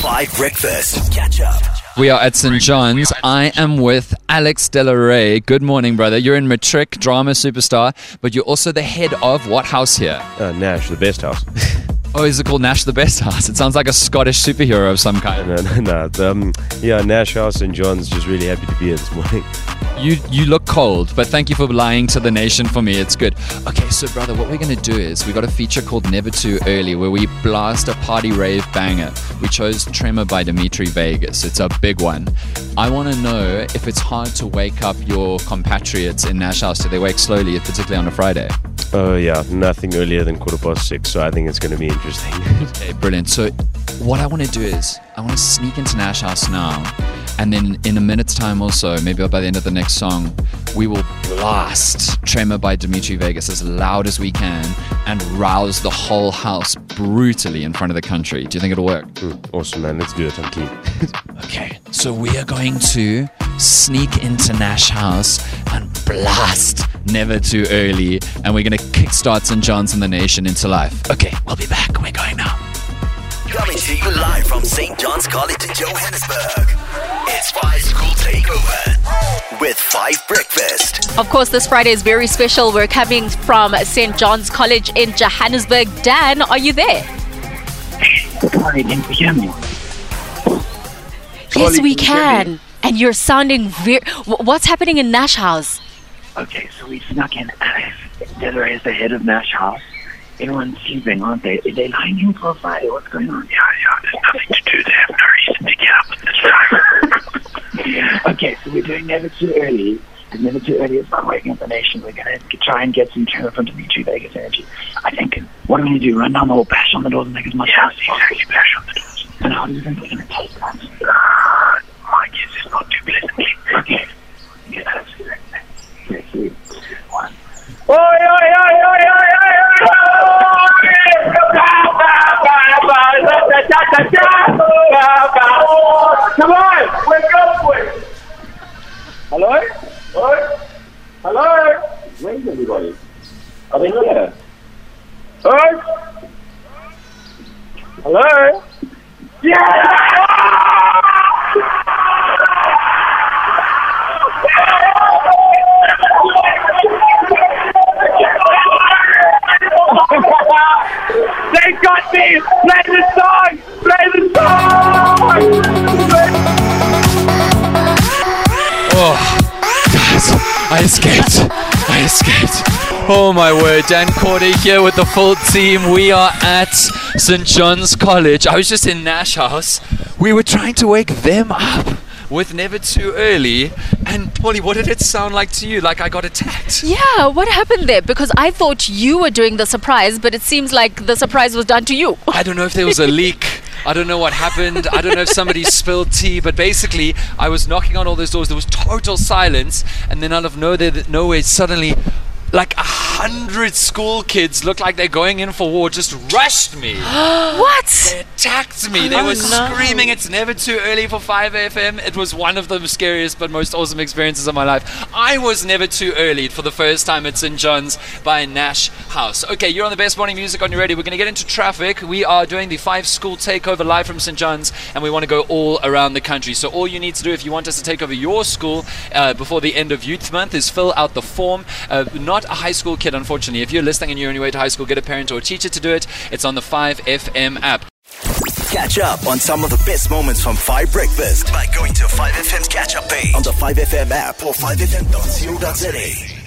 5 Breakfast. Catch up. We are at St. John's. I am with Alex Delaray. Good morning, brother. You're in Matric, drama superstar, but you're also the head of what house here? Uh, Nash, the best house. Oh, is it called Nash the Best House? It sounds like a Scottish superhero of some kind. no, no, no. Um, yeah, Nash House and John's just really happy to be here this morning. You you look cold, but thank you for lying to the nation for me. It's good. Okay, so brother, what we're gonna do is we got a feature called Never Too Early where we blast a party rave banger. We chose Tremor by Dimitri Vegas. It's a big one. I want to know if it's hard to wake up your compatriots in Nash House. Do they wake slowly, particularly on a Friday? Oh, yeah, nothing earlier than quarter past six, so I think it's going to be interesting. Okay, brilliant. So, what I want to do is I want to sneak into Nash House now, and then in a minute's time, also maybe by the end of the next song, we will blast "Tremor" by Dimitri Vegas as loud as we can and rouse the whole house brutally in front of the country. Do you think it'll work? Mm, awesome, man. Let's do it. I'm keen. Okay, so we are going to sneak into Nash House and blast Never Too Early, and we're going to kickstart St. John's and the Nation into life. Okay, we'll be back. We're going now. Coming to you live from St. John's College in Johannesburg. 5 Breakfast. Of course, this Friday is very special. We're coming from St. John's College in Johannesburg. Dan, are you there? Good morning, can you hear me? yes, we can you. And you're sounding very. What's happening in Nash House? Okay, so we snuck in. Alex Desiree is the head of Nash House. Everyone's sleeping, aren't they? Are they lying in for a Friday? What's going on? Yeah, yeah, there's nothing to do. They have no reason to get up at this time. Okay, so we're doing Never Too Early. And Never Too Early is not waking up the nation. We're going to try and get some turn from Dimitri Vegas energy. I think, what are we going to do? Run down the whole bash on the doors and make as much yeah, exactly, bash on the doors. And how do you think we're going to take that? Uh, my guess is not too pleasantly. Okay. Yeah, that's. Okay, three, one. Oi, oi, oi, oi, oi, Come on, wake up, wake. Hello? Hello? Hello? Where's everybody? Are they here? Hello? Hello? Yeah! They got me! Play the song! Play the song! I escaped. I escaped. Oh my word, Dan Corder here with the full team. We are at St. John's College. I was just in Nash House. We were trying to wake them up with Never Too Early. And Polly, what did it sound like to you? Like I got attacked. Yeah, what happened there? Because I thought you were doing the surprise, but it seems like the surprise was done to you. I don't know if there was a leak. I don't know what happened. I don't know if somebody spilled tea, but basically, I was knocking on all those doors. There was total silence, and then out of nowhere, nowhere suddenly, like a hundred school kids looked like they're going in for war. Just rushed me. what? They attacked me. They Oh, were no. screaming, It's never too early for 5FM. It was one of the scariest but most awesome experiences of my life. I was never too early for the first time at St. John's by Nash House. Okay, you're on the best morning music on your radio. We're going to get into traffic. We are doing the five school takeover live from St. John's, and we want to go all around the country. So, all you need to do if you want us to take over your school uh, before the end of Youth Month is fill out the form. Uh, not a high school kid, unfortunately. If you're listening and you're on your way to high school, get a parent or a teacher to do it. It's on the 5FM app. Catch up on some of the best moments from 5 Breakfast by going to 5FM's catch up page on the 5FM app or 5FM.co.za.